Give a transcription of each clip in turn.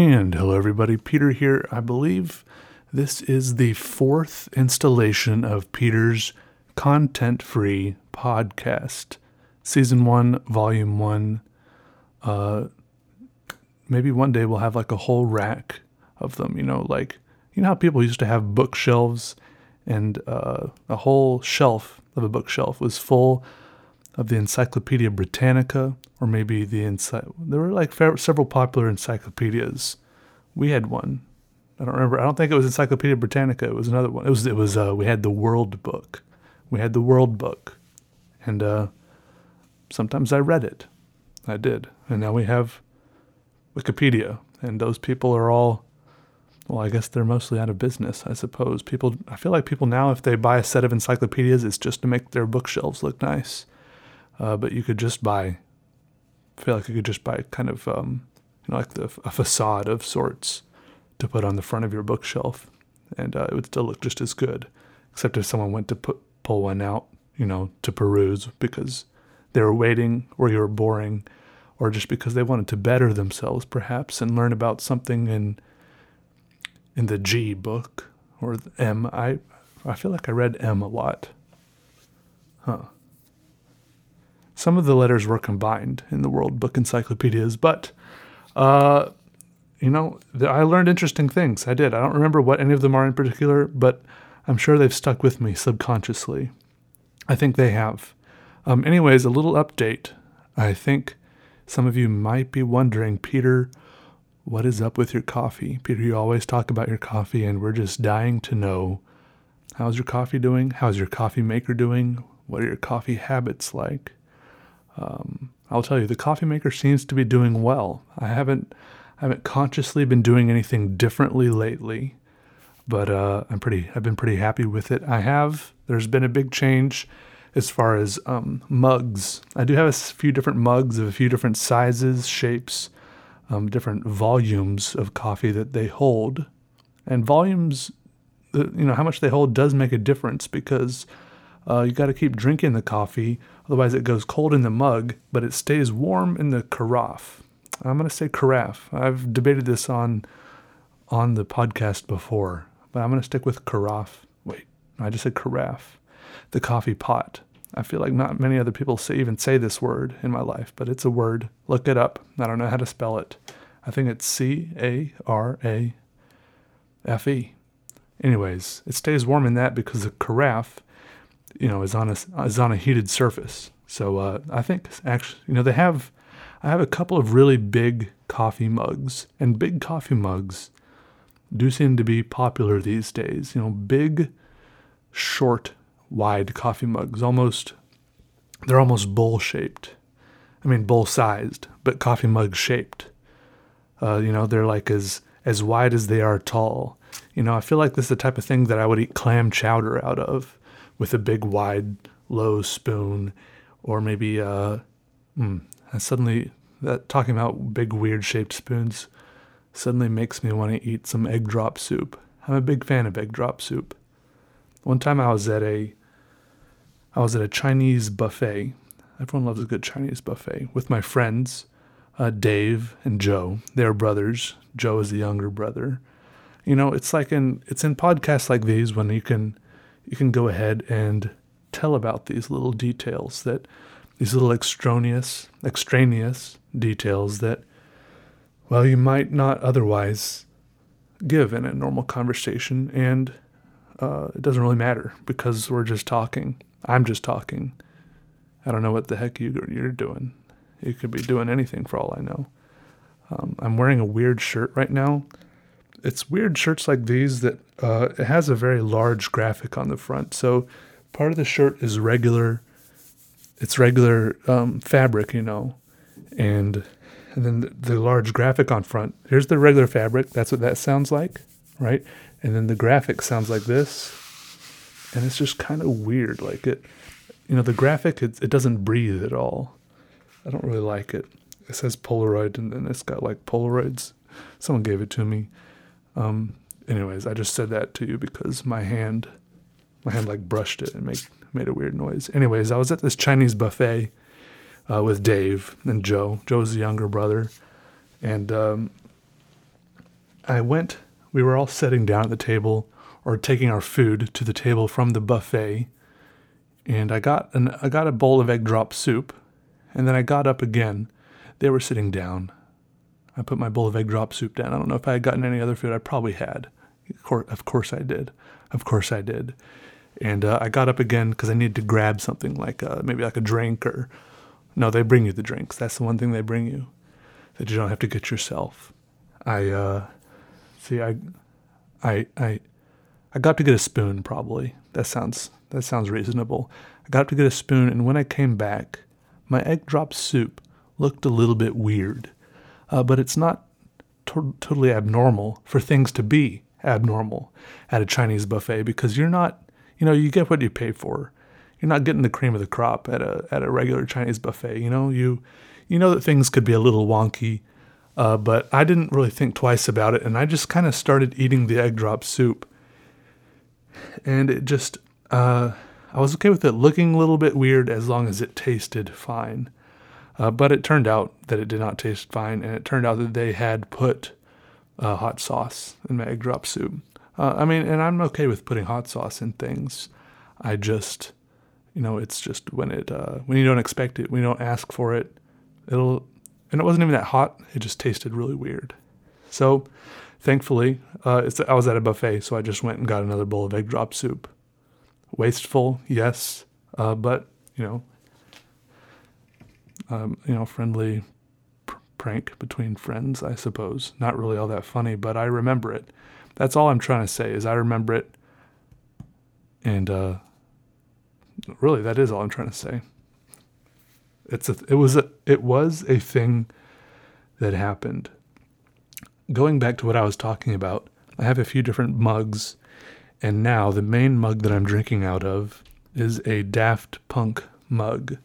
And hello, everybody. Peter here. I believe this is the fourth installation of Peter's content free podcast, season one, volume one. Uh, maybe one day we'll have like a whole rack of them, you know, like, you know how people used to have bookshelves and uh, a whole shelf of a bookshelf was full of the Encyclopedia Britannica, or maybe the ency- there were like several popular encyclopedias. We had one. I don't remember. I don't think it was Encyclopedia Britannica. It was another one. It was. It was. Uh, we had the World Book. We had the World Book, and uh, sometimes I read it. I did, and now we have Wikipedia, and those people are all. Well, I guess they're mostly out of business, I suppose. People, I feel like people now, if they buy a set of encyclopedias, it's just to make their bookshelves look nice. Uh, but you could just buy, I feel like you could just buy kind of, um, you know, like the, a facade of sorts to put on the front of your bookshelf, and uh, it would still look just as good, except if someone went to put, pull one out, you know, to peruse because they were waiting or you were boring, or just because they wanted to better themselves, perhaps, and learn about something in in the G book or the M. I I feel like I read M a lot. Huh. Some of the letters were combined in the World Book encyclopedias, but, uh, you know, I learned interesting things. I did. I don't remember what any of them are in particular, but I'm sure they've stuck with me subconsciously. I think they have. Um, anyways, a little update. I think some of you might be wondering, Peter, what is up with your coffee? Peter, you always talk about your coffee, and we're just dying to know how's your coffee doing? How's your coffee maker doing? What are your coffee habits like? Um, I'll tell you, the coffee maker seems to be doing well. I haven't, I haven't consciously been doing anything differently lately, but uh, I'm pretty, I've been pretty happy with it. I have. There's been a big change as far as um, mugs. I do have a few different mugs of a few different sizes, shapes, um, different volumes of coffee that they hold, and volumes, uh, you know, how much they hold does make a difference because uh, you got to keep drinking the coffee, otherwise it goes cold in the mug, but it stays warm in the carafe. I'm going to say carafe. I've debated this on on the podcast before, but I'm going to stick with carafe. Wait, I just said carafe. The coffee pot. I feel like not many other people say, even say this word in my life, but it's a word. Look it up. I don't know how to spell it. I think it's C A R A F E. Anyways, it stays warm in that because the carafe you know, is on a is on a heated surface. So uh, I think actually, you know, they have. I have a couple of really big coffee mugs, and big coffee mugs do seem to be popular these days. You know, big, short, wide coffee mugs, almost they're almost bowl shaped. I mean, bowl sized, but coffee mug shaped. Uh, you know, they're like as as wide as they are tall. You know, I feel like this is the type of thing that I would eat clam chowder out of with a big wide low spoon or maybe uh mm, suddenly that talking about big weird shaped spoons suddenly makes me want to eat some egg drop soup. I'm a big fan of egg drop soup. One time I was at a I was at a Chinese buffet. Everyone loves a good Chinese buffet with my friends, uh, Dave and Joe. They're brothers. Joe is the younger brother. You know, it's like in it's in podcasts like these when you can you can go ahead and tell about these little details that these little extraneous extraneous details that well you might not otherwise give in a normal conversation and uh, it doesn't really matter because we're just talking. I'm just talking. I don't know what the heck you, you're doing. You could be doing anything for all i know. Um, i'm wearing a weird shirt right now it's weird shirts like these that uh, it has a very large graphic on the front. So part of the shirt is regular. It's regular um, fabric, you know, and and then the, the large graphic on front. Here's the regular fabric. That's what that sounds like, right? And then the graphic sounds like this, and it's just kind of weird. Like it, you know, the graphic it, it doesn't breathe at all. I don't really like it. It says Polaroid, and then it's got like Polaroids. Someone gave it to me um, anyways, I just said that to you because my hand, my hand like brushed it and make, made a weird noise. Anyways, I was at this Chinese buffet uh, with Dave and Joe. Joe's the younger brother, and um, I went. We were all sitting down at the table or taking our food to the table from the buffet, and I got an I got a bowl of egg drop soup, and then I got up again. They were sitting down. I put my bowl of egg drop soup down. I don't know if I had gotten any other food. I probably had. Of course, I did. Of course I did. And uh, I got up again because I needed to grab something like uh, maybe like a drink or no, they bring you the drinks. That's the one thing they bring you that you don't have to get yourself. I uh, see. I, I, I, I got to get a spoon. Probably that sounds that sounds reasonable. I got to get a spoon, and when I came back, my egg drop soup looked a little bit weird, uh, but it's not to- totally abnormal for things to be abnormal at a Chinese buffet because you're not, you know, you get what you pay for. You're not getting the cream of the crop at a at a regular Chinese buffet. You know, you you know that things could be a little wonky, uh, but I didn't really think twice about it, and I just kind of started eating the egg drop soup, and it just uh, I was okay with it looking a little bit weird as long as it tasted fine. Uh, but it turned out that it did not taste fine, and it turned out that they had put uh, hot sauce in my egg drop soup. Uh, I mean, and I'm okay with putting hot sauce in things. I just you know, it's just when it uh, when you don't expect it, when you don't ask for it, it'll. And it wasn't even that hot. It just tasted really weird. So, thankfully, uh, I was at a buffet, so I just went and got another bowl of egg drop soup. Wasteful, yes, uh, but you know, um, you know, friendly pr- prank between friends, I suppose. Not really all that funny, but I remember it. That's all I'm trying to say is I remember it, and uh, really, that is all I'm trying to say. It's a, it was a, it was a thing that happened. Going back to what I was talking about, I have a few different mugs, and now the main mug that I'm drinking out of is a Daft Punk mug.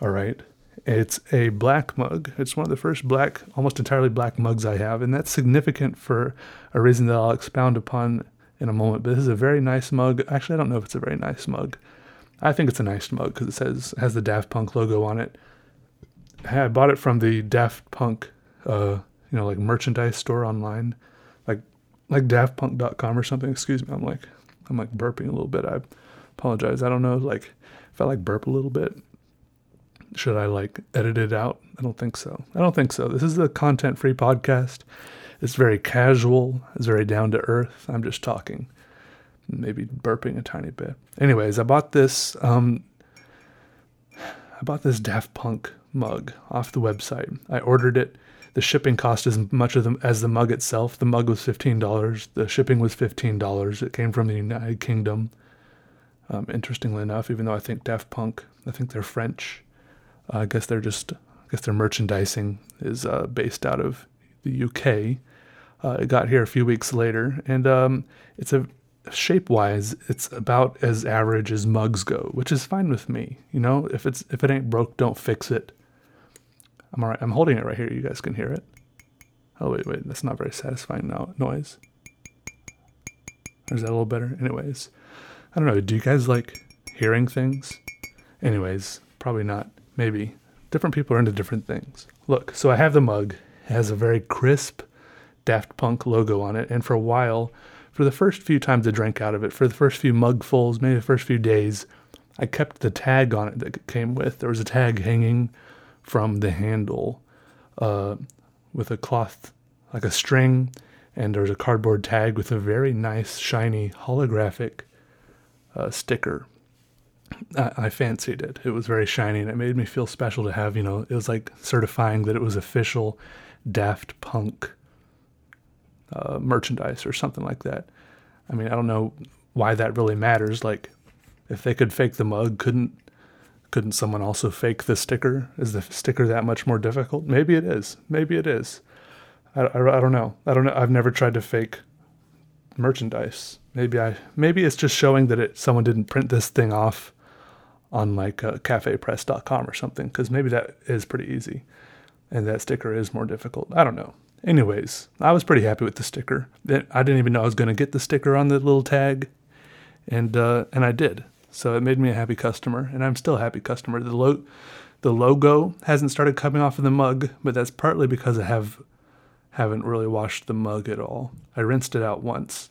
All right. It's a black mug. It's one of the first black, almost entirely black mugs I have, and that's significant for a reason that I'll expound upon in a moment. But this is a very nice mug. Actually, I don't know if it's a very nice mug. I think it's a nice mug because it says has the Daft Punk logo on it. I bought it from the Daft Punk, uh, you know, like merchandise store online, like like daftpunk.com or something. Excuse me, I'm like I'm like burping a little bit. I apologize. I don't know, like if I like burp a little bit, should I like edit it out? I don't think so. I don't think so. This is a content-free podcast. It's very casual. It's very down to earth. I'm just talking maybe burping a tiny bit. Anyways, I bought this. Um, I bought this Daft Punk mug off the website. I ordered it. The shipping cost as much of them as the mug itself. The mug was fifteen dollars. The shipping was fifteen dollars. It came from the United Kingdom. Um, interestingly enough, even though I think Daft Punk, I think they're French. I guess they're just. I guess their merchandising is uh, based out of the UK. Uh, it got here a few weeks later, and um, it's a shape wise, it's about as average as mugs go, which is fine with me. You know, if it's if it ain't broke, don't fix it. I'm alright. I'm holding it right here. You guys can hear it. Oh wait, wait, that's not very satisfying now noise. Or is that a little better? Anyways, I don't know. Do you guys like hearing things? Anyways, probably not. Maybe. Different people are into different things. Look, so I have the mug. It has a very crisp Daft Punk logo on it, and for a while for the first few times I drank out of it, for the first few mugfuls, maybe the first few days, I kept the tag on it that it came with. There was a tag hanging from the handle uh, with a cloth, like a string, and there was a cardboard tag with a very nice, shiny, holographic uh, sticker. I, I fancied it. It was very shiny, and it made me feel special to have, you know, it was like certifying that it was official Daft Punk uh, merchandise or something like that. I mean, I don't know why that really matters. Like, if they could fake the mug, couldn't couldn't someone also fake the sticker? Is the sticker that much more difficult? Maybe it is. Maybe it is. I, I, I don't know. I don't know. I've never tried to fake merchandise. Maybe I maybe it's just showing that it someone didn't print this thing off on like uh, cafepress.com or something because maybe that is pretty easy and that sticker is more difficult. I don't know. Anyways, I was pretty happy with the sticker. I didn't even know I was going to get the sticker on the little tag, and uh, and I did. So it made me a happy customer, and I'm still a happy customer. The lo- the logo hasn't started coming off of the mug, but that's partly because I have haven't really washed the mug at all. I rinsed it out once.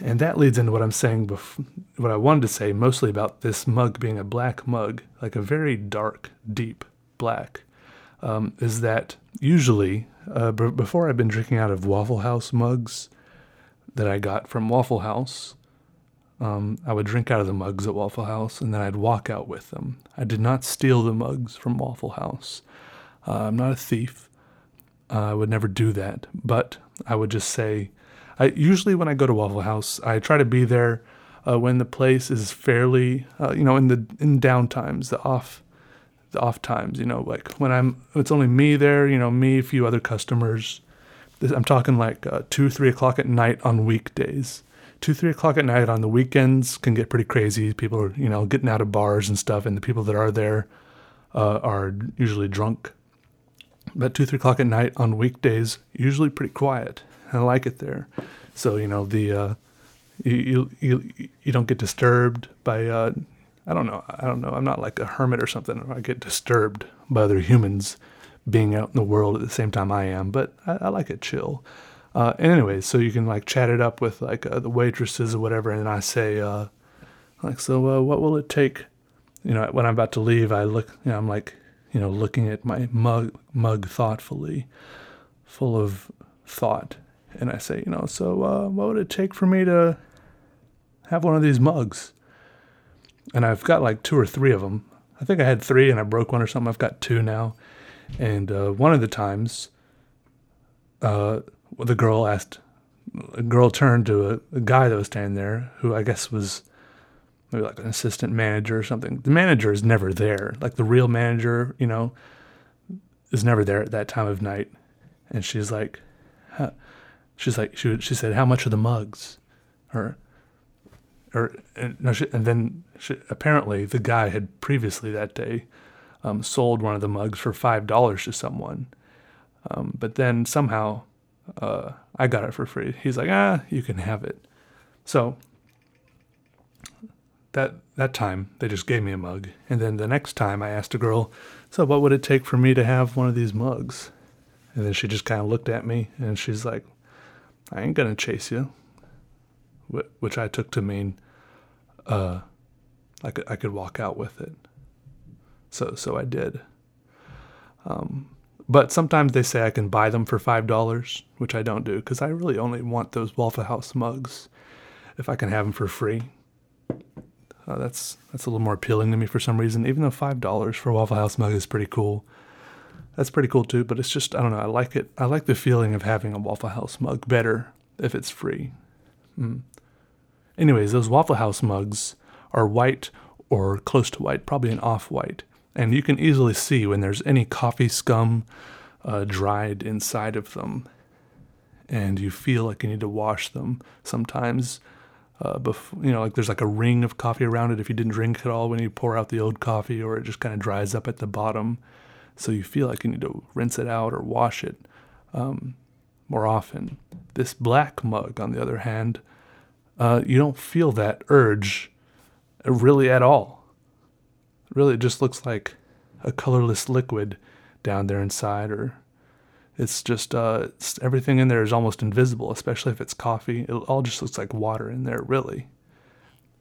And that leads into what I'm saying, bef- what I wanted to say mostly about this mug being a black mug, like a very dark, deep black, um, is that usually, uh, b- before I've been drinking out of Waffle House mugs that I got from Waffle House, um, I would drink out of the mugs at Waffle House and then I'd walk out with them. I did not steal the mugs from Waffle House. Uh, I'm not a thief. Uh, I would never do that. But I would just say, I usually when I go to Waffle House, I try to be there uh, when the place is fairly, uh, you know, in the in downtimes, the off, the off times. You know, like when I'm, it's only me there. You know, me, a few other customers. I'm talking like uh, two, three o'clock at night on weekdays two, three o'clock at night on the weekends can get pretty crazy. People are, you know, getting out of bars and stuff, and the people that are there uh, are usually drunk. But two, three o'clock at night on weekdays, usually pretty quiet. I like it there. So you know the uh, you, you you don't get disturbed by uh, I don't know I don't know I'm not like a hermit or something. I get disturbed by other humans being out in the world at the same time I am. But I, I like it chill. Uh, and anyways, so you can like chat it up with like uh, the waitresses or whatever, and I say, uh, like, so uh, what will it take? You know, when I'm about to leave, I look, you know, I'm like, you know, looking at my mug, mug thoughtfully, full of thought, and I say, you know, so uh, what would it take for me to have one of these mugs? And I've got like two or three of them. I think I had three and I broke one or something. I've got two now, and uh, one of the times. Uh, the girl asked, a girl turned to a, a, guy that was standing there, who I guess was maybe like an assistant manager or something. The manager is never there. Like the real manager, you know, is never there at that time of night. And she's like, huh. She's like, she, she said, how much are the mugs? Or, or, and, no, she, and then she, apparently the guy had previously that day um, sold one of the mugs for $5 to someone. Um, but then somehow uh, I got it for free. He's like, ah, you can have it. So that that time they just gave me a mug, and then the next time I asked a girl, so what would it take for me to have one of these mugs? And then she just kind of looked at me, and she's like, I ain't gonna chase you, which I took to mean, uh, I could I could walk out with it. So so I did. Um, but sometimes they say I can buy them for $5, which I don't do because I really only want those Waffle House mugs if I can have them for free. Uh, that's that's a little more appealing to me for some reason. Even though five dollars for a Waffle House mug is pretty cool, that's pretty cool too. But it's just I don't know. I like it. I like the feeling of having a Waffle House mug better if it's free. Mm. Anyways, those Waffle House mugs are white or close to white, probably an off-white, and you can easily see when there's any coffee scum uh, dried inside of them, and you feel like you need to wash them sometimes. Uh, you know, like there's like a ring of coffee around it if you didn't drink it all when you pour out the old coffee, or it just kind of dries up at the bottom. So you feel like you need to rinse it out or wash it um, more often. This black mug, on the other hand, uh, you don't feel that urge really at all. Really it just looks like a colorless liquid down there inside or it's just uh, it's, everything in there is almost invisible especially if it's coffee. It all just looks like water in there really.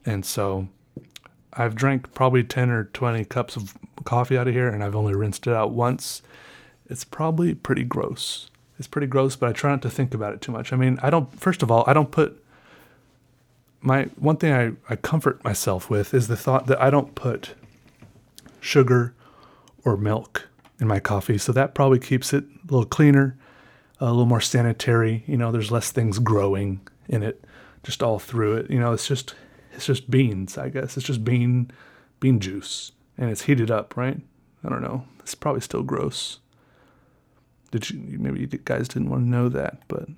And so i've drank probably 10 or 20 cups of coffee out of here and i've only rinsed it out once it's probably pretty gross it's pretty gross but i try not to think about it too much i mean i don't first of all i don't put my one thing I, I comfort myself with is the thought that i don't put sugar or milk in my coffee. So that probably keeps it a little cleaner, a little more sanitary. You know, there's less things growing in it just all through it. You know, it's just it's just beans, I guess. It's just bean bean juice and it's heated up, right? I don't know. It's probably still gross. Did you maybe you guys didn't want to know that, but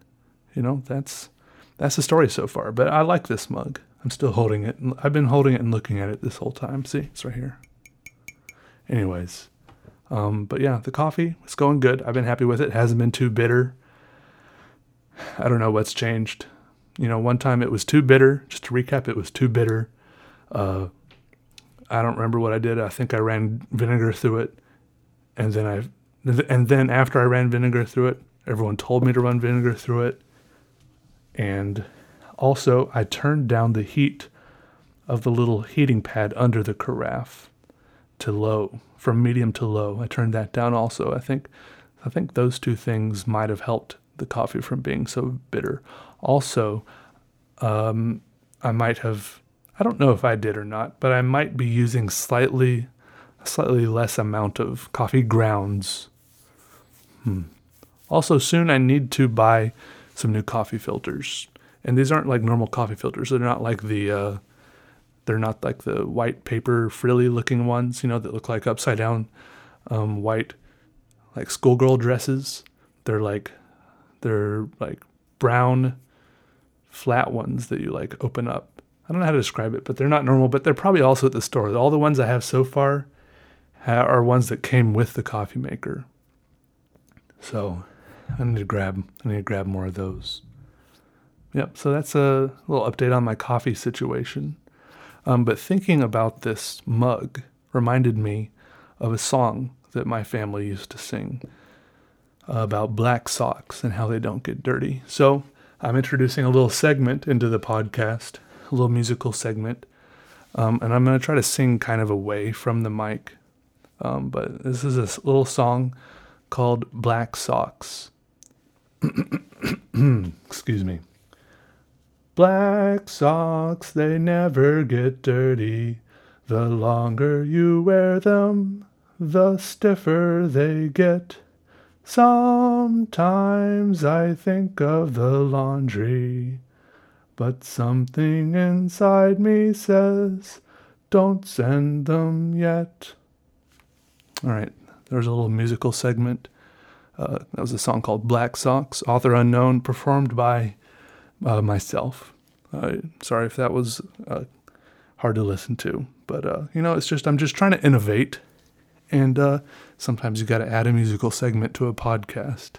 you know, that's that's the story so far. But I like this mug. I'm still holding it. I've been holding it and looking at it this whole time. See, it's right here. Anyways, um, but yeah, the coffee is going good. I've been happy with it. it. Hasn't been too bitter. I don't know what's changed. You know, one time it was too bitter. Just to recap, it was too bitter. Uh, I don't remember what I did. I think I ran vinegar through it, and then I, and then after I ran vinegar through it, Everyone told me to run vinegar through it. And also, I turned down the heat of the little heating pad under the carafe to low, from medium to low. I turned that down also. I think I think those two things might have helped the coffee from being so bitter. Also, um, I might have I don't know if I did or not, but I might be using slightly slightly less amount of coffee grounds. Hmm. Also, soon I need to buy some new coffee filters, and these aren't like normal coffee filters. They're not like the uh, they're not like the white paper frilly looking ones, you know, that look like upside down um, white like schoolgirl dresses. They're like they're like brown flat ones that you like open up. I don't know how to describe it, but they're not normal, but they're probably also at the store. All the ones I have so far are ones that came with the coffee maker. So I need to grab I need to grab more of those. Yep, so that's a little update on my coffee situation. Um, but thinking about this mug reminded me of a song that my family used to sing about black socks and how they don't get dirty. So I'm introducing a little segment into the podcast, a little musical segment. Um, and I'm going to try to sing kind of away from the mic. Um, but this is a little song called Black Socks. Excuse me. Black socks, they never get dirty. The longer you wear them, the stiffer they get. Sometimes I think of the laundry, but something inside me says, don't send them yet. All right, there's a little musical segment. Uh, that was a song called Black Socks, author unknown, performed by uh, myself. Uh, sorry if that was uh, hard to listen to, but uh, you know, it's just I'm just trying to innovate, and uh, sometimes you got to add a musical segment to a podcast.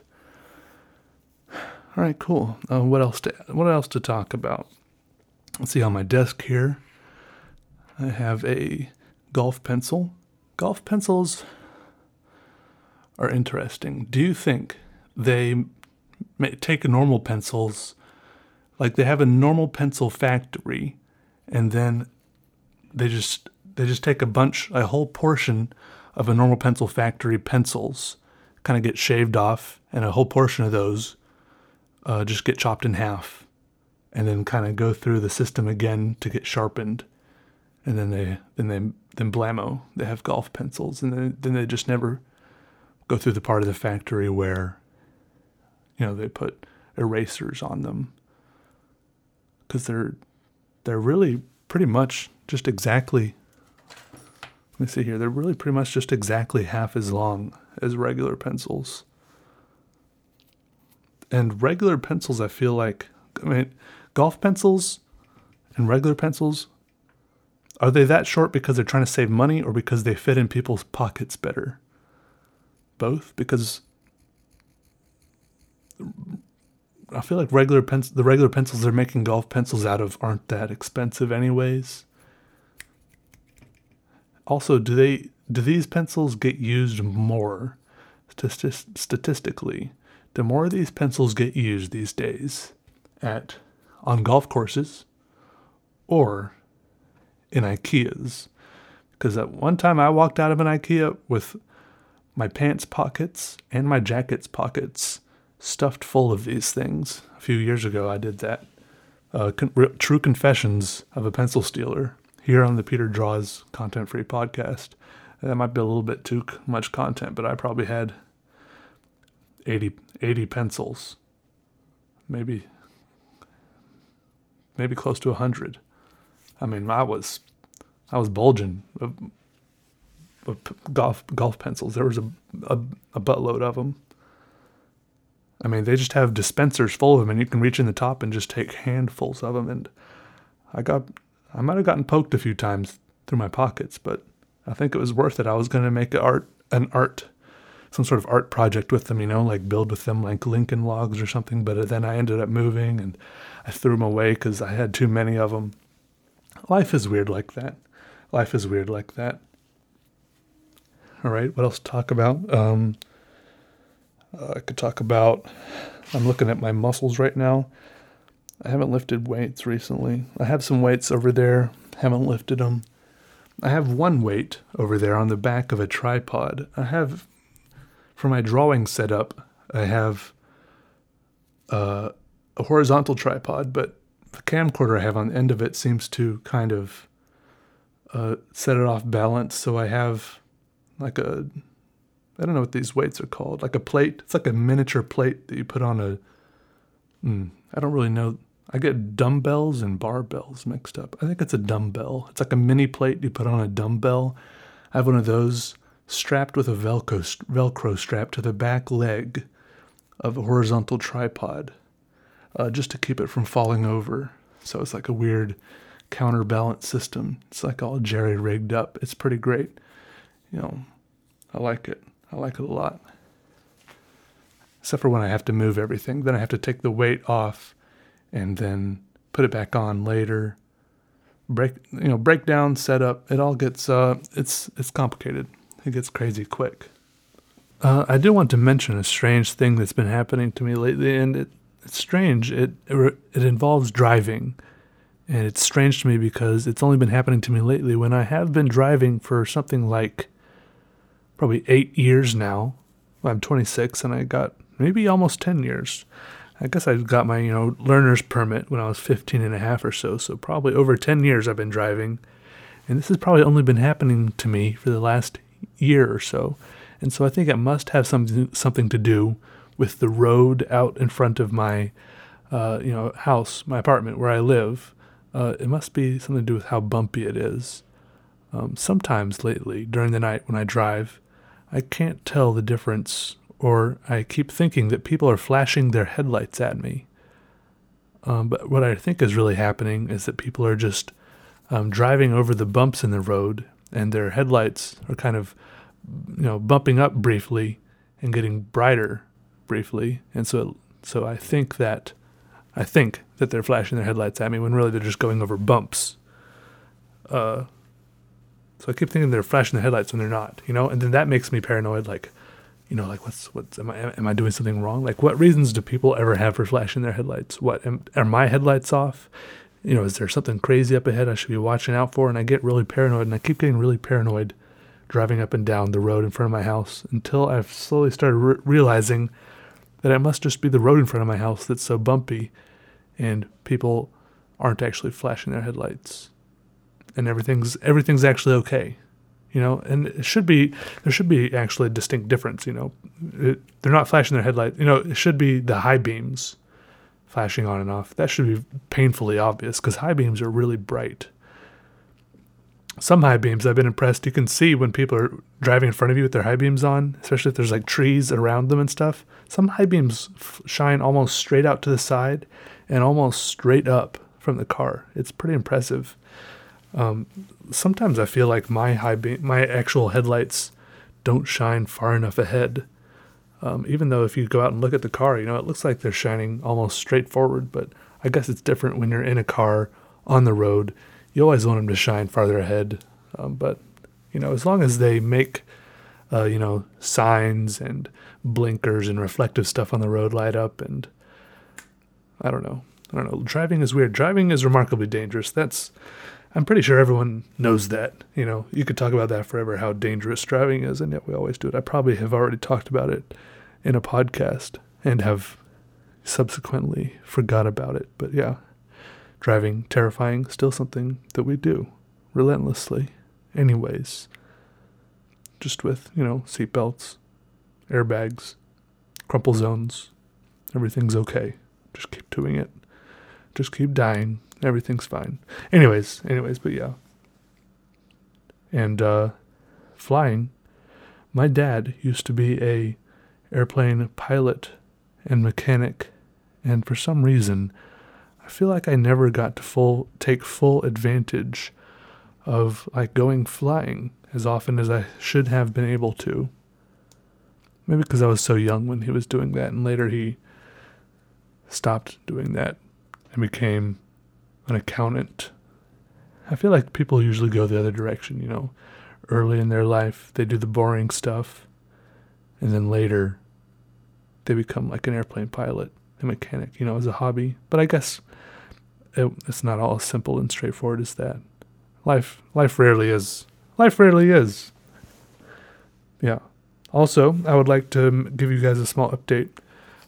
All right, cool. Uh, what else to what else to talk about? Let's see on my desk here. I have a golf pencil. Golf pencils are interesting. Do you think they take normal pencils like they have a normal pencil factory and then they just they just take a bunch a whole portion of a normal pencil factory pencils kind of get shaved off and a whole portion of those uh, just get chopped in half and then kind of go through the system again to get sharpened and then they then they then blammo they have golf pencils and then, then they just never go through the part of the factory where you know they put erasers on them because they're they're really pretty much just exactly. Let me see here. They're really pretty much just exactly half as long as regular pencils. And regular pencils, I feel like, I mean, golf pencils and regular pencils, are they that short because they're trying to save money or because they fit in people's pockets better? Both? Because I feel like regular pens the regular pencils they're making golf pencils out of aren't that expensive anyways. Also, do they do these pencils get used more statistically? The more of these pencils get used these days at on golf courses or in IKEAs. Because at one time I walked out of an IKEA with my pants pockets and my jacket's pockets stuffed full of these things. A few years ago, I did that. Uh, con- True Confessions of a Pencil Stealer here on the Peter Draws Content Free podcast. That might be a little bit too much content, but I probably had 80, 80 pencils, maybe, maybe close to 100. I mean, I was, I was bulging of, golf golf pencils. There was a, a, a buttload of them. I mean, they just have dispensers full of them, and you can reach in the top and just take handfuls of them. And I got, I might have gotten poked a few times through my pockets, but I think it was worth it. I was going to make an art, an art, some sort of art project with them, you know, like build with them like Lincoln logs or something. But then I ended up moving, and I threw them away because I had too many of them. Life is weird like that. Life is weird like that. All right, what else to talk about? Um, Uh, I could talk about. I'm looking at my muscles right now. I haven't lifted weights recently. I have some weights over there, haven't lifted them. I have one weight over there on the back of a tripod. I have, for my drawing setup, I have uh, a horizontal tripod, but the camcorder I have on the end of it seems to kind of uh, set it off balance. So I have like a, I don't know what these weights are called, like a plate. It's like a miniature plate that you put on a. Mm, I don't really know. I get dumbbells and barbells mixed up. I think it's a dumbbell. It's like a mini plate you put on a dumbbell. I have one of those strapped with a Velcro, Velcro strap to the back leg of a horizontal tripod uh, just to keep it from falling over. So it's like a weird counterbalance system. It's like all jerry rigged up. It's pretty great. You know, I like it. I like it a lot. Except for when I have to move everything. Then I have to take the weight off and then put it back on later. Break you know, breakdown, setup, it all gets uh it's it's complicated. It gets crazy quick. Uh, I do want to mention a strange thing that's been happening to me lately, and it, it's strange. It, it it involves driving, and it's strange to me because it's only been happening to me lately. When I have been driving for something like probably eight years now. I'm 26, and I got maybe almost 10 years. I guess I got my you know learner's permit when I was 15 and a half or so. So probably over 10 years I've been driving, and this has probably only been happening to me for the last year or so. And so I think it must have something something to do with the road out in front of my, uh, you know, house, my apartment where I live. Uh, it must be something to do with how bumpy it is. Um, sometimes lately, during the night when I drive, I can't tell the difference, or I keep thinking that people are flashing their headlights at me. Um, but what I think is really happening is that people are just um, driving over the bumps in the road, and their headlights are kind of you know, bumping up briefly and getting brighter briefly. And so, so I think that, I think that they're flashing their headlights at me when really they're just going over bumps. Uh, so I keep thinking they're flashing the headlights when they're not, you know, and then that makes me paranoid. Like, you know, like what's what's am I am I doing something wrong? Like, what reasons do people ever have for flashing their headlights? What am, are my headlights off? You know, is there something crazy up ahead I should be watching out for? And I get really paranoid, and I keep getting really paranoid driving up and down the road in front of my house until I've slowly started re- realizing that it must just be the road in front of my house that's so bumpy and people aren't actually flashing their headlights and everything's everything's actually okay you know and it should be there should be actually a distinct difference you know it, they're not flashing their headlights. you know it should be the high beams flashing on and off that should be painfully obvious because high beams are really bright some high beams I've been impressed. You can see when people are driving in front of you with their high beams on, especially if there's like trees around them and stuff. Some high beams f- shine almost straight out to the side and almost straight up from the car. It's pretty impressive. Um, sometimes I feel like my high beam, my actual headlights don't shine far enough ahead. Um, even though if you go out and look at the car, you know, it looks like they're shining almost straight forward, but I guess it's different when you're in a car on the road you always want them to shine farther ahead. Um, but you know, as long as they make uh, you know signs and blinkers and reflective stuff on the road light up, and I don't know, I don't know. Driving is weird. Driving is remarkably dangerous. That's I'm pretty sure everyone knows that. You know, you could talk about that forever, how dangerous driving is, and yet we always do it. I probably have already talked about it in a podcast and have subsequently forgot about it. But yeah, driving terrifying, still something that we do relentlessly, anyways. Just with, you know, seatbelts, airbags, crumple zones. Everything's okay. Just keep doing it. Just keep dying. Everything's fine. Anyways, anyways, but yeah. And uh, flying, my dad used to be a airplane pilot and mechanic, and for some reason, I feel like I never got to full take full advantage of like going flying as often as I should have been able to. Maybe because I was so young when he was doing that, and later he stopped doing that and became an accountant. I feel like people usually go the other direction, you know. Early in their life, they do the boring stuff, and then later, they become like an airplane pilot, a mechanic, you know, as a hobby. But I guess it, it's not all as simple and straightforward as that. Life, life rarely is. Life rarely is. Yeah. Also, I would like to give you guys a small update.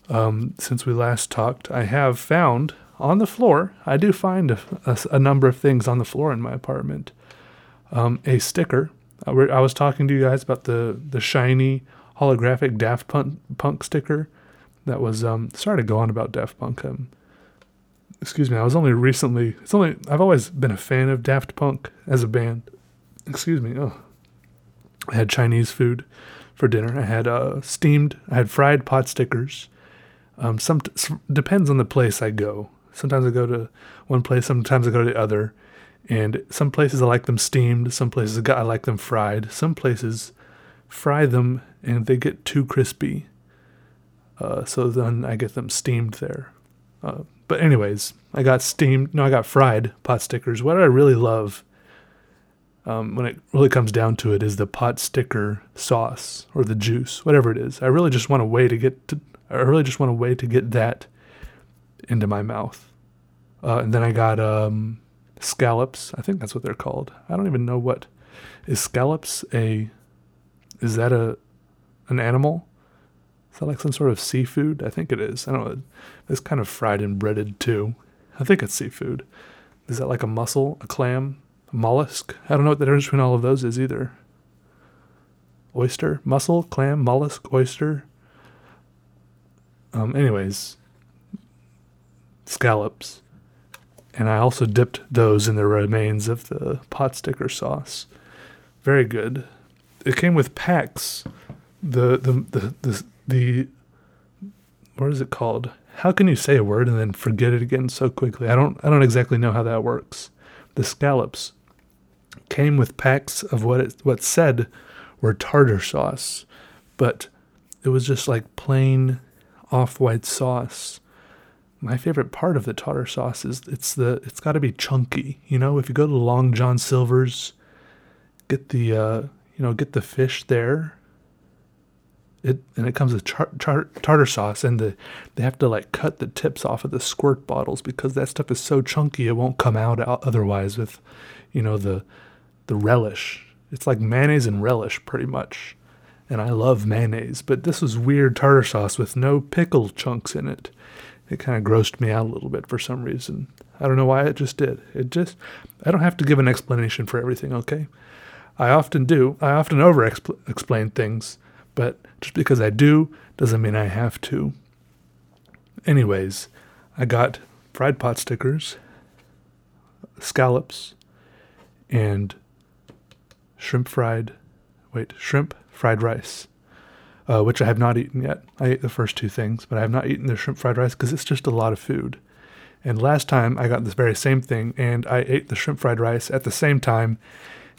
Um, since we last talked, I have found on the floor. I do find a, a, a number of things on the floor in my apartment. Um, a sticker. I, I was talking to you guys about the the shiny holographic Daft Punk, Punk sticker that was um sorry to go on about Daft Punk. Um, excuse me, I was only recently it's only I've always been a fan of Daft Punk as a band. Excuse me. Oh. I had Chinese food for dinner. I had uh, steamed, I had fried pot stickers. Um, some depends on the place I go. Sometimes I go to one place, sometimes I go to the other. And some places I like them steamed, some places I like them fried. Some places fry them and they get too crispy. Uh, so then I get them steamed there. Uh, but anyways, I got steamed. No, I got fried pot stickers. What I really love, um, when it really comes down to it, is the pot sticker sauce or the juice, whatever it is. I really just want a way to get to. I really just want a way to get that into my mouth. Uh, and then I got um, scallops. I think that's what they're called. I don't even know what is scallops a. Is that a an animal? Is that like some sort of seafood? I think it is. I don't know. It's kind of fried and breaded too. I think it's seafood. Is that like a mussel, a clam, a mollusk? I don't know what the difference between all of those is either. Oyster, mussel, clam, mollusk, oyster. Um, anyways, scallops. And I also dipped those in the remains of the pot sticker sauce. Very good. It came with packs. The the the the, the what is it called? How can you say a word and then forget it again so quickly? I don't I don't exactly know how that works. The scallops came with packs of what it what said were tartar sauce, but it was just like plain off-white sauce my favorite part of the tartar sauce is it's the it's got to be chunky. You know, if you go to Long John Silver's, get the uh, you know get the fish there. It and it comes with char- char- tartar sauce, and the they have to like cut the tips off of the squirt bottles because that stuff is so chunky it won't come out otherwise with, you know the, the relish. It's like mayonnaise and relish pretty much, and I love mayonnaise, but this was weird tartar sauce with no pickle chunks in it it kind of grossed me out a little bit for some reason. I don't know why it just did. It just, I don't have to give an explanation for everything, okay? I often do. I often over explain things, but just because I do doesn't mean I have to. Anyways, I got fried pot stickers, scallops, and shrimp fried, wait, shrimp fried rice uh, which I have not eaten yet. I ate the first two things, but I have not eaten the shrimp fried rice because it's just a lot of food. And last time I got this very same thing, and I ate the shrimp fried rice at the same time,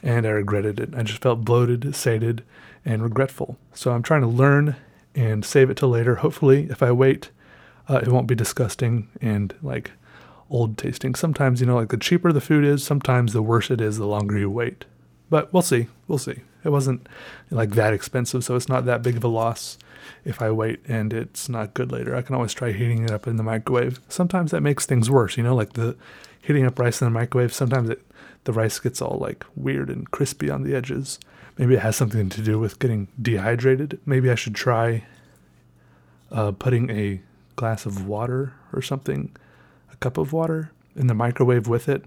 and I regretted it. I just felt bloated, sated, and regretful. So I'm trying to learn and save it till later. Hopefully, if I wait, uh, it won't be disgusting and like old tasting. Sometimes, you know, like the cheaper the food is, sometimes the worse it is the longer you wait. But we'll see. We'll see. It wasn't like that expensive, so it's not that big of a loss if I wait and it's not good later. I can always try heating it up in the microwave. Sometimes that makes things worse, you know, like the heating up rice in the microwave. Sometimes it, the rice gets all like weird and crispy on the edges. Maybe it has something to do with getting dehydrated. Maybe I should try uh, putting a glass of water or something, a cup of water in the microwave with it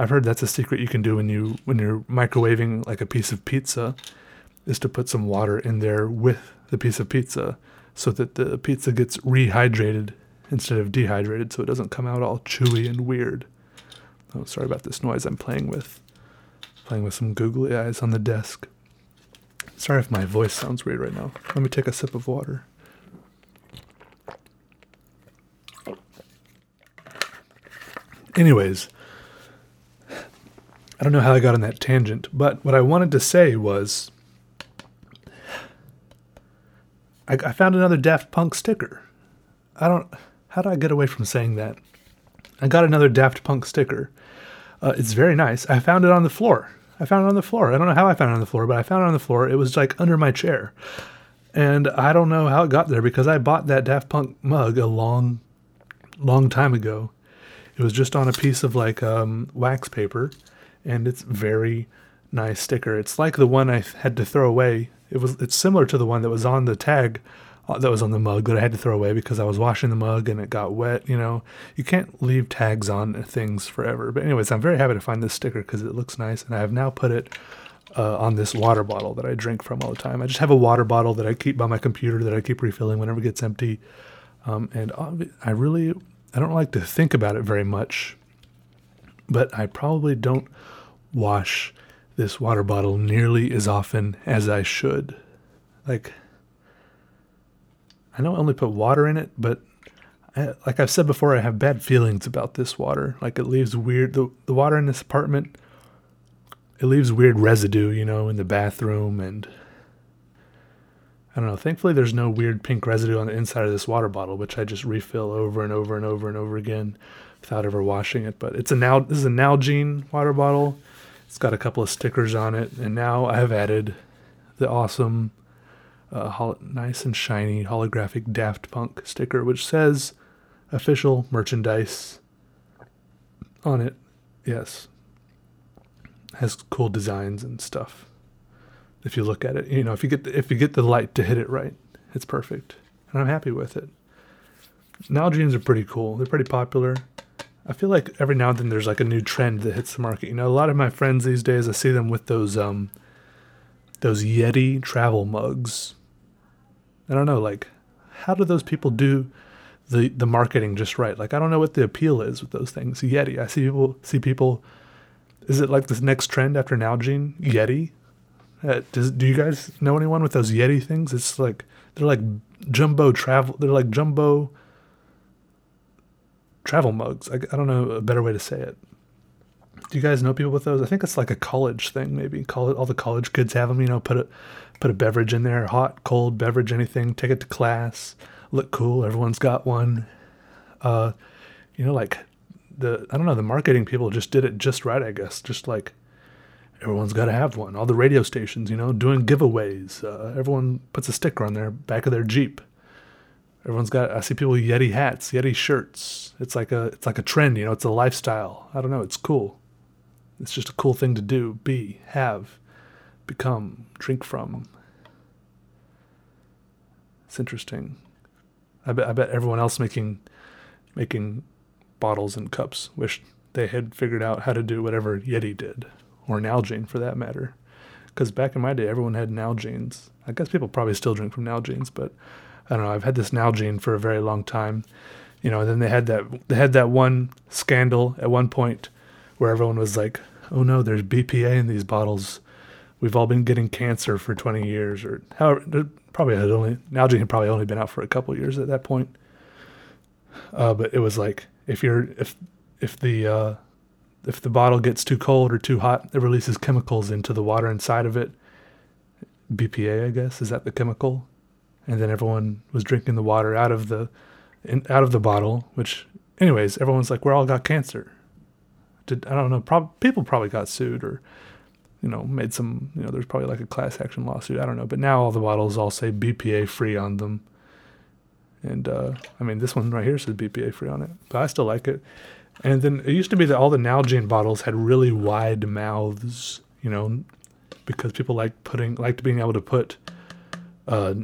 I've heard that's a secret you can do when you when you're microwaving like a piece of pizza, is to put some water in there with the piece of pizza, so that the pizza gets rehydrated instead of dehydrated, so it doesn't come out all chewy and weird. Oh, sorry about this noise. I'm playing with playing with some googly eyes on the desk. Sorry if my voice sounds weird right now. Let me take a sip of water. Anyways, I don't know how I got on that tangent, but what I wanted to say was I, I found another Daft Punk sticker. I don't. How do I get away from saying that? I got another Daft Punk sticker. Uh, it's very nice. I found it on the floor. I found it on the floor. I don't know how I found it on the floor, but I found it on the floor. It was like under my chair. And I don't know how it got there because I bought that Daft Punk mug a long, long time ago. It was just on a piece of like um, wax paper, and it's very nice sticker. It's like the one I had to throw away. It was it's similar to the one that was on the tag uh, that was on the mug that I had to throw away because I was washing the mug and it got wet. You know, you can't leave tags on things forever. But anyways, I'm very happy to find this sticker because it looks nice, and I have now put it uh, on this water bottle that I drink from all the time. I just have a water bottle that I keep by my computer that I keep refilling whenever it gets empty. Um, and I really, I don't like to think about it very much, but I probably don't wash this water bottle nearly as often as I should. Like, I know I only put water in it, but I, like I've said before, I have bad feelings about this water. Like, it leaves weird, the, the water in this apartment it leaves weird residue, you know, in the bathroom and I don't know. Thankfully, there's no weird pink residue on the inside of this water bottle, which I just refill over and over and over and over again without ever washing it. But it's a now this is a Nalgene water bottle. It's got a couple of stickers on it, and now I have added the awesome, uh, hol- nice and shiny holographic Daft Punk sticker, which says official merchandise on it. Yes, has cool designs and stuff. If you look at it, you know, if you get the, if you get the light to hit it right, it's perfect, and I'm happy with it. Nalgene's are pretty cool. They're pretty popular. I feel like every now and then there's like a new trend that hits the market. You know, a lot of my friends these days, I see them with those um those Yeti travel mugs. I don't know, like how do those people do the the marketing just right? Like I don't know what the appeal is with those things. Yeti. I see people see people is it like this next trend after Nalgene? Yeti? Uh, does, do you guys know anyone with those Yeti things? It's like they're like jumbo travel. They're like jumbo travel mugs. I, I don't know a better way to say it. Do you guys know people with those? I think it's like a college thing, maybe. Call it all the college kids have them. You know, put a put a beverage in there, hot, cold beverage, anything. Take it to class. Look cool. Everyone's got one. Uh, you know, like the I don't know the marketing people just did it just right. I guess just like everyone's got to have one. All the radio stations, you know, doing giveaways. Uh, everyone puts a sticker on their back of their Jeep. Everyone's got. I see people with Yeti hats, Yeti shirts. It's like a it's like a trend, you know. It's a lifestyle. I don't know. It's cool. It's just a cool thing to do, be, have, become, drink from. It's interesting. I bet I bet everyone else making making bottles and cups. Wish they had figured out how to do whatever Yeti did, or Nalgene for that matter. Because back in my day, everyone had Nalgenes. I guess people probably still drink from Nalgenes, but I don't know. I've had this Nalgene for a very long time. You know, and then they had that they had that one scandal at one point where everyone was like, "Oh no, there's BPA in these bottles. We've all been getting cancer for 20 years, or however." Probably had only Nalgene had probably only been out for a couple years at that point. Uh, but it was like if you're if if the uh, if the bottle gets too cold or too hot, it releases chemicals into the water inside of it. BPA, I guess, is that the chemical? And then everyone was drinking the water out of the in, out of the bottle. Which, anyways, everyone's like, "We're all got cancer." Did I don't know? Prob- people probably got sued or you know made some. You know, there's probably like a class action lawsuit. I don't know. But now all the bottles all say BPA free on them. And uh, I mean, this one right here says BPA free on it, but I still like it. And then it used to be that all the Nalgene bottles had really wide mouths, you know, because people like putting liked being able to put uh,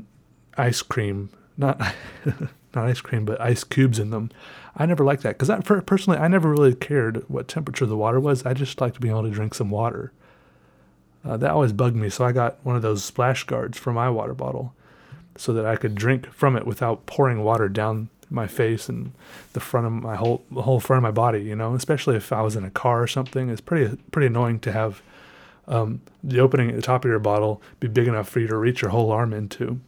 ice cream, not not ice cream, but ice cubes in them. I never liked that because personally, I never really cared what temperature the water was. I just liked being able to drink some water. Uh, that always bugged me, so I got one of those splash guards for my water bottle so that I could drink from it without pouring water down my face and the front of my whole whole front of my body. You know, especially if I was in a car or something. It's pretty pretty annoying to have um, the opening at the top of your bottle be big enough for you to reach your whole arm into.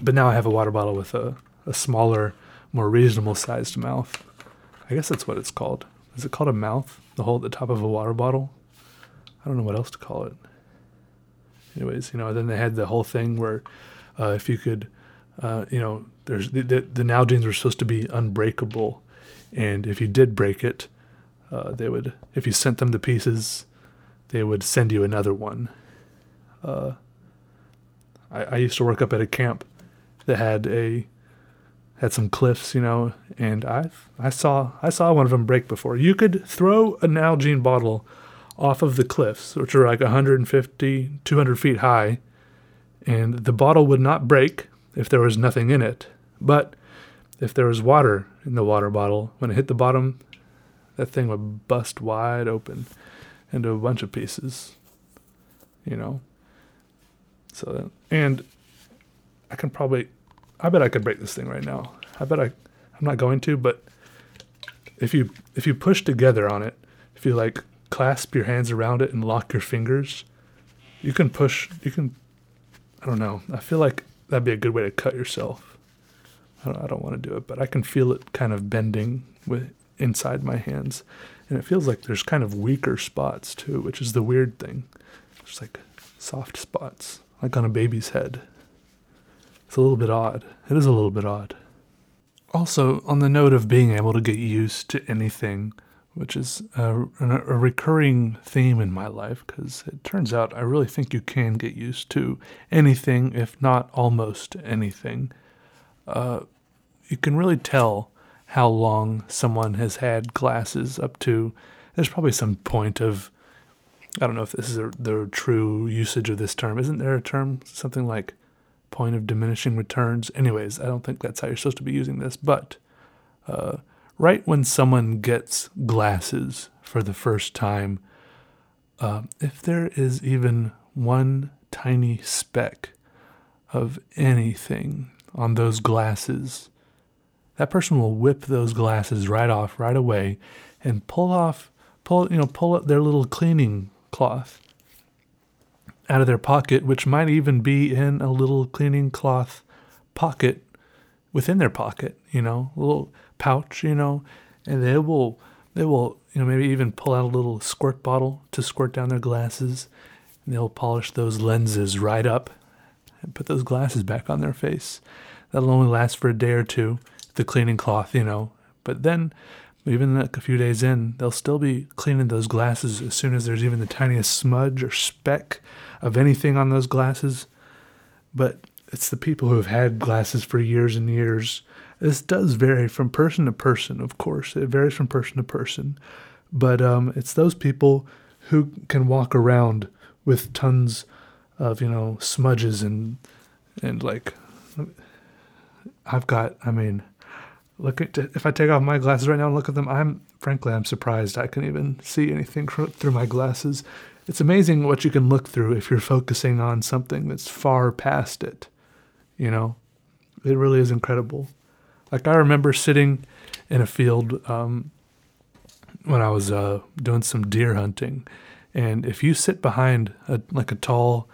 But now I have a water bottle with a, a smaller, more reasonable sized mouth. I guess that's what it's called. Is it called a mouth? The hole at the top of a water bottle? I don't know what else to call it. Anyways, you know, then they had the whole thing where uh, if you could, uh, you know, there's the, the, the Nalgenes were supposed to be unbreakable, and if you did break it, uh, they would. If you sent them to pieces, they would send you another one. Uh, I, I used to work up at a camp that had a had some cliffs, you know, and I I saw I saw one of them break before. You could throw an Nalgene bottle off of the cliffs, which are like 150, 200 feet high, and the bottle would not break if there was nothing in it. But if there was water in the water bottle, when it hit the bottom, that thing would bust wide open into a bunch of pieces. You know. So and I can probably I bet I could break this thing right now. I bet I I'm not going to, but if you if you push together on it, if you like clasp your hands around it and lock your fingers, you can push you can I don't know. I feel like that'd be a good way to cut yourself. I don't, I don't want to do it, but I can feel it kind of bending with inside my hands. And it feels like there's kind of weaker spots too, which is the weird thing. There's like soft spots, like on a baby's head. It's a little bit odd. It is a little bit odd. Also, on the note of being able to get used to anything, which is a, a recurring theme in my life, because it turns out I really think you can get used to anything, if not almost anything. Uh, you can really tell how long someone has had glasses up to. There's probably some point of, I don't know if this is a, the true usage of this term. Isn't there a term, something like point of diminishing returns? Anyways, I don't think that's how you're supposed to be using this, but uh, right when someone gets glasses for the first time, uh, if there is even one tiny speck of anything on those glasses, that person will whip those glasses right off right away and pull off pull you know pull up their little cleaning cloth out of their pocket which might even be in a little cleaning cloth pocket within their pocket you know a little pouch you know and they will they will you know maybe even pull out a little squirt bottle to squirt down their glasses and they'll polish those lenses right up and put those glasses back on their face that'll only last for a day or two the cleaning cloth, you know. But then, even like a few days in, they'll still be cleaning those glasses as soon as there's even the tiniest smudge or speck of anything on those glasses. But it's the people who have had glasses for years and years. This does vary from person to person, of course. It varies from person to person. But um, it's those people who can walk around with tons of, you know, smudges and and like I've got, I mean, look at if I take off my glasses right now and look at them, I'm frankly I'm surprised I can even see anything through my glasses. It's amazing what you can look through if you're focusing on something that's far past it. You know, it really is incredible. Like I remember sitting in a field um, when I was uh, doing some deer hunting, and if you sit behind a, like a tall,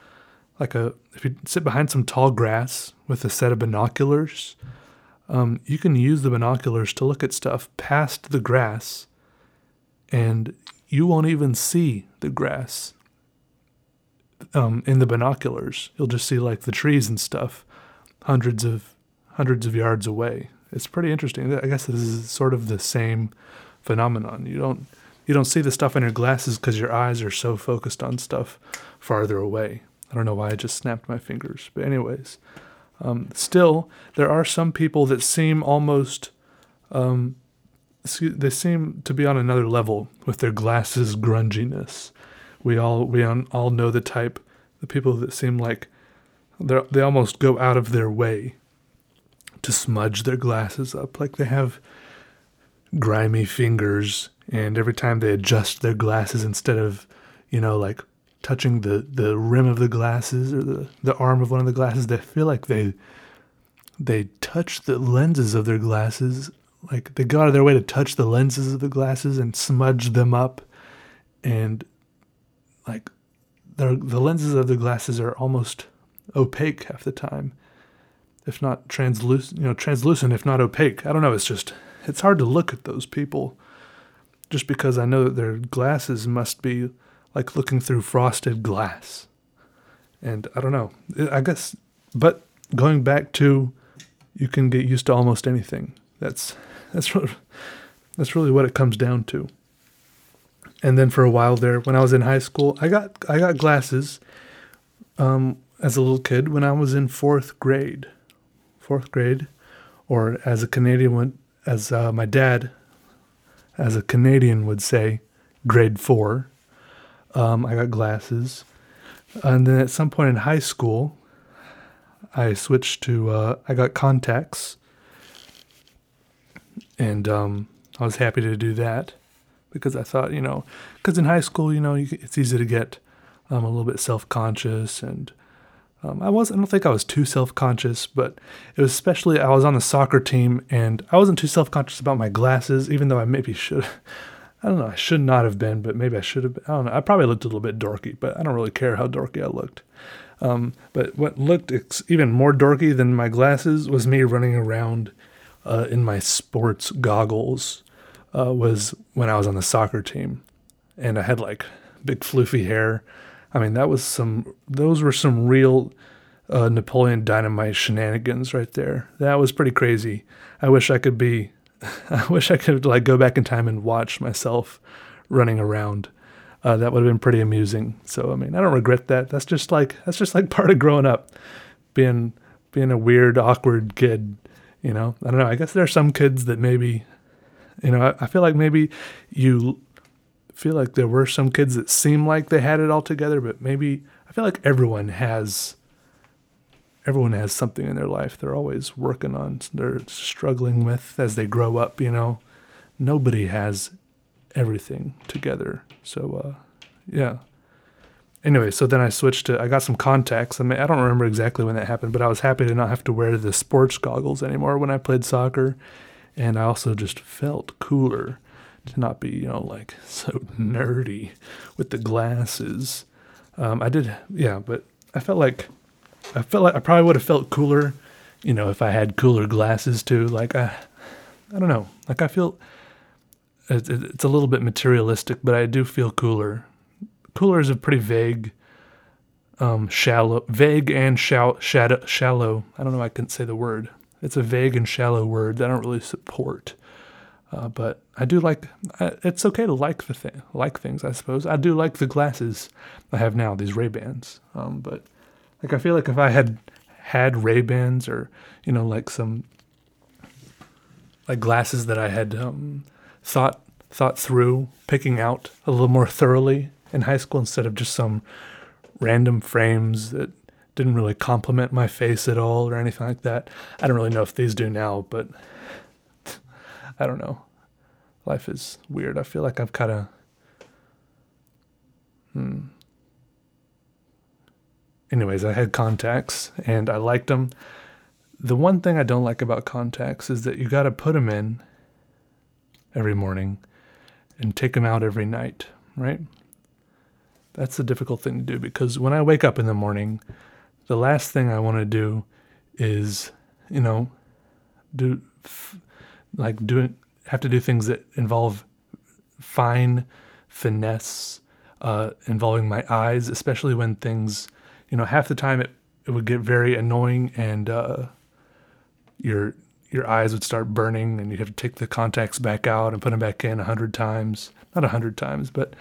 like a if you sit behind some tall grass with a set of binoculars um, you can use the binoculars to look at stuff past the grass, and you won't even see the grass um, in the binoculars. You'll just see like the trees and stuff hundreds of hundreds of yards away. It's pretty interesting. I guess this is sort of the same phenomenon. You don't you don't see the stuff in your glasses because your eyes are so focused on stuff farther away. I don't know why I just snapped my fingers, but anyways. Um, still, there are some people that seem almost, um, they seem to be on another level with their glasses grunginess. We all we all know the type, the people that seem like they they almost go out of their way to smudge their glasses up, like they have grimy fingers, and every time they adjust their glasses, instead of you know like touching the, the rim of the glasses or the, the arm of one of the glasses, they feel like they they touch the lenses of their glasses. Like they go out of their way to touch the lenses of the glasses and smudge them up. And like the lenses of the glasses are almost opaque half the time. If not translucent, you know, translucent, if not opaque. I don't know. It's just, it's hard to look at those people just because I know that their glasses must be like looking through frosted glass. And I don't know. I guess, but going back to, you can get used to almost anything. That's that's really, that's really what it comes down to. And then for a while there, when I was in high school, I got I got glasses. Um, as a little kid when I was in fourth grade. Fourth grade, or as a Canadian would, as uh, my dad, as a Canadian would say, grade four. Um, I got glasses, and then at some point in high school, I switched to uh, I got contacts, and um, I was happy to do that because I thought you know because in high school you know it's easy to get um, a little bit self conscious and um, I was I don't think I was too self conscious, but it was especially I was on the soccer team and I wasn't too self conscious about my glasses, even though I maybe should. I don't know. I should not have been, but maybe I should have. Been. I don't know. I probably looked a little bit dorky, but I don't really care how dorky I looked. Um, but what looked ex- even more dorky than my glasses was me running around uh, in my sports goggles. Uh, was when I was on the soccer team, and I had like big floofy hair. I mean, that was some. Those were some real uh, Napoleon Dynamite shenanigans right there. That was pretty crazy. I wish I could be. I wish I could like go back in time and watch myself running around. Uh, that would have been pretty amusing. So I mean, I don't regret that. That's just like that's just like part of growing up, being being a weird, awkward kid. You know, I don't know. I guess there are some kids that maybe, you know, I, I feel like maybe you feel like there were some kids that seem like they had it all together, but maybe I feel like everyone has everyone has something in their life they're always working on, they're struggling with as they grow up, you know. Nobody has everything together. So uh, yeah. Anyway, so then I switched to I got some contacts. I mean, I don't remember exactly when that happened, but I was happy to not have to wear the sports goggles anymore when I played soccer, and I also just felt cooler to not be, you know, like so nerdy with the glasses. Um, I did, yeah, but I felt like I felt like I probably would have felt cooler, you know, if I had cooler glasses too. Like I, I don't know, like I feel it's, it's a little bit materialistic, but I do feel cooler. Cooler is a pretty vague, um, shallow, vague and shallow, shadow, shallow. I don't know. I can say the word. It's a vague and shallow word that I don't really support. Uh, but I do like. Uh, it's okay to like the thing, like things. I suppose I do like the glasses I have now. These Ray Bans. Um, but like I feel like if I had had Ray Bans or you know like some like glasses that I had um, thought thought through picking out a little more thoroughly in high school instead of just some random frames that didn't really complement my face at all or anything like that. I don't really know if these do now, but I don't know. Life is weird. I feel like I've kind of. Hmm. Anyways, I had contacts and I liked them. The one thing I don't like about contacts is that you got to put them in every morning and take them out every night, right? That's a difficult thing to do because when I wake up in the morning, the last thing I want to do is, you know, do like doing have to do things that involve fine finesse uh, involving my eyes, especially when things, you know, half the time it, it would get very annoying and uh, your your eyes would start burning and you'd have to take the contacts back out and put them back in a hundred times, not a hundred times, but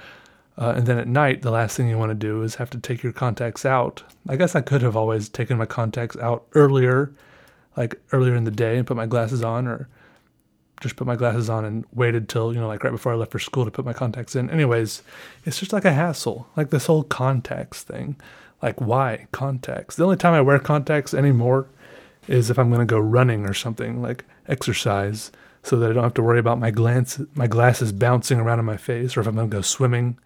uh, and then at night, the last thing you want to do is have to take your contacts out. I guess I could have always taken my contacts out earlier, like earlier in the day, and put my glasses on, or just put my glasses on and waited till, you know, like right before I left for school to put my contacts in. Anyways, it's just like a hassle. Like this whole contacts thing. Like, why contacts? The only time I wear contacts anymore is if I'm going to go running or something, like exercise, so that I don't have to worry about my glance, my glasses bouncing around in my face, or if I'm going to go swimming,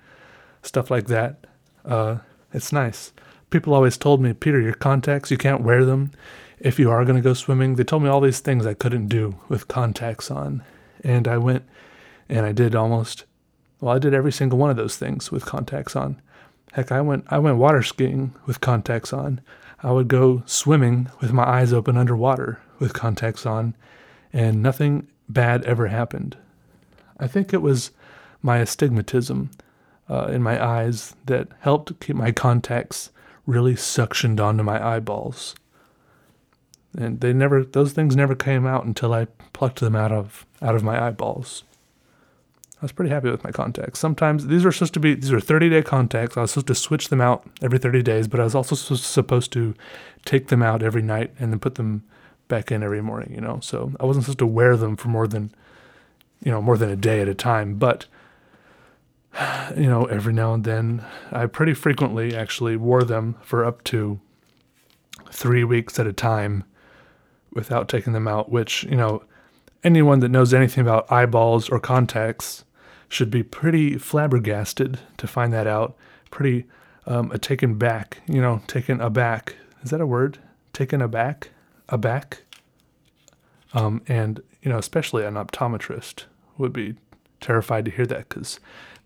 stuff like that. Uh, it's nice. People always told me, Peter, your contacts, you can't wear them if you are going to go swimming. They told me all these things I couldn't do with contacts on. And I went and I did almost, well, I did every single one of those things with contacts on. Heck, I went, I went water skiing with contacts on. I would go swimming with my eyes open underwater with contacts on, and nothing bad ever happened. I think it was my astigmatism uh, in my eyes that helped keep my contacts really suctioned onto my eyeballs and they never those things never came out until I plucked them out of out of my eyeballs. Was pretty happy with my contacts. Sometimes these are supposed to be these are 30 day contacts. I was supposed to switch them out every 30 days, but I was also supposed to take them out every night and then put them back in every morning. You know, so I wasn't supposed to wear them for more than you know more than a day at a time. But you know, every now and then, I pretty frequently actually wore them for up to three weeks at a time without taking them out, which, you know, anyone that knows anything about eyeballs or contacts should be pretty flabbergasted to find that out. Pretty um, taken back, you know, taken aback. Is that a word? Taken aback? Aback? Um, and, you know, especially an optometrist would be terrified to hear that because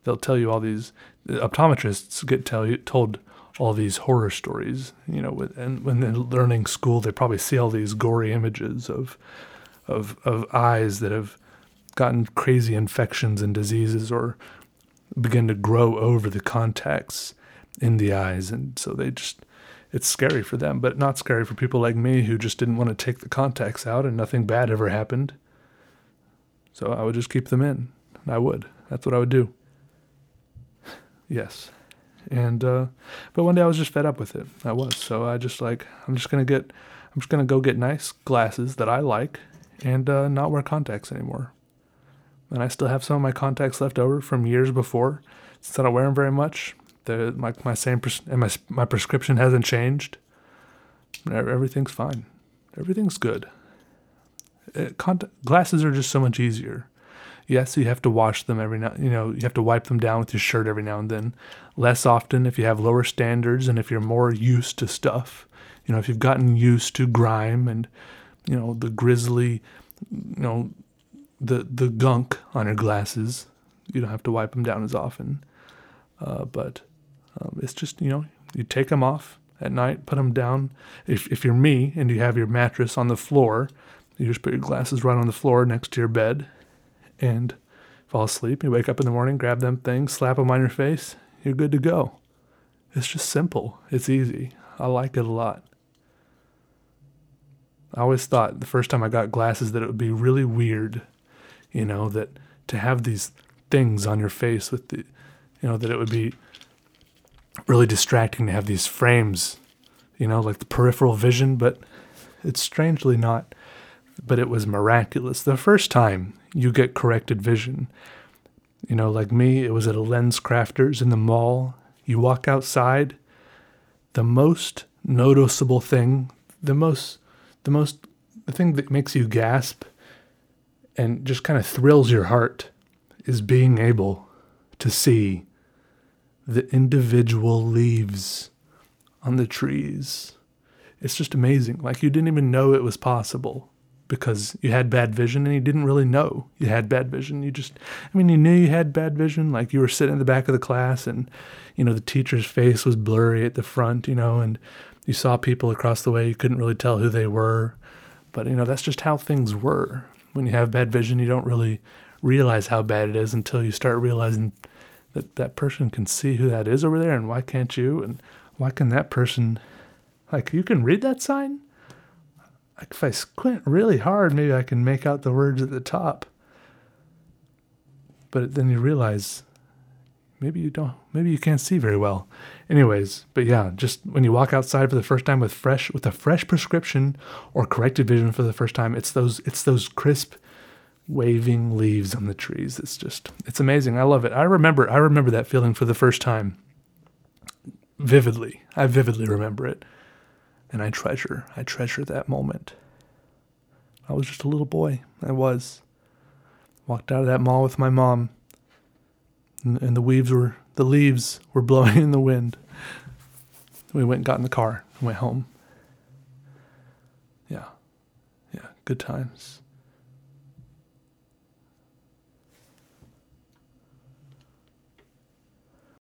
they'll tell you all these optometrists get tell you told all these horror stories, you know, and when they're learning school, they probably see all these gory images of, of, of eyes that have gotten crazy infections and diseases or begin to grow over the contacts in the eyes. And so they just, it's scary for them, but not scary for people like me who just didn't want to take the contacts out and nothing bad ever happened. So I would just keep them in. I would. That's what I would do. Yes. And uh, but one day I was just fed up with it. I was. So I just like I'm just gonna get I'm just gonna go get nice glasses that I like and uh, not wear contacts anymore. And I still have some of my contacts left over from years before. Since I don't wear them very much, the my my same pres- and my my prescription hasn't changed. Everything's fine. Everything's good. It, cont- glasses are just so much easier. Yes, you have to wash them every now. You know, you have to wipe them down with your shirt every now and then. Less often if you have lower standards and if you're more used to stuff. You know, if you've gotten used to grime and you know the grisly, you know, the the gunk on your glasses, you don't have to wipe them down as often. Uh, but um, it's just you know you take them off at night, put them down. If if you're me and you have your mattress on the floor, you just put your glasses right on the floor next to your bed and fall asleep. You wake up in the morning, grab them things, slap them on your face, you're good to go. It's just simple. It's easy. I like it a lot. I always thought the first time I got glasses that it would be really weird, you know, that to have these things on your face with the, you know, that it would be really distracting to have these frames, you know, like the peripheral vision, but it's strangely not. But it was miraculous. The first time you get corrected vision. You know, like me, it was at a LensCrafters in the mall. You walk outside, the most noticeable thing, the most, the most, the thing that makes you gasp and just kind of thrills your heart is being able to see the individual leaves on the trees. It's just amazing. Like you didn't even know it was possible because you had bad vision and you didn't really know you had bad vision. You just, I mean, you knew you had bad vision. Like you were sitting in the back of the class and, you know, the teacher's face was blurry at the front, you know, and you saw people across the way. You couldn't really tell who they were. But, you know, that's just how things were. When you have bad vision, you don't really realize how bad it is until you start realizing that that person can see who that is over there and why can't you? And why can that person, like, you can read that sign? Like if I squint really hard, maybe I can make out the words at the top. But then you realize maybe you don't, maybe you can't see very well. Anyways, but yeah, just when you walk outside for the first time with fresh, with a fresh prescription or corrected vision for the first time, it's those, it's those crisp, waving leaves on the trees. It's just, it's amazing. I love it. I remember, I remember that feeling for the first time vividly. I vividly remember it and I treasure, I treasure that moment. I was just a little boy. I was. Walked out of that mall with my mom, and, and the leaves were the leaves were blowing in the wind. We went and got in the car and went home. Yeah, yeah, good times.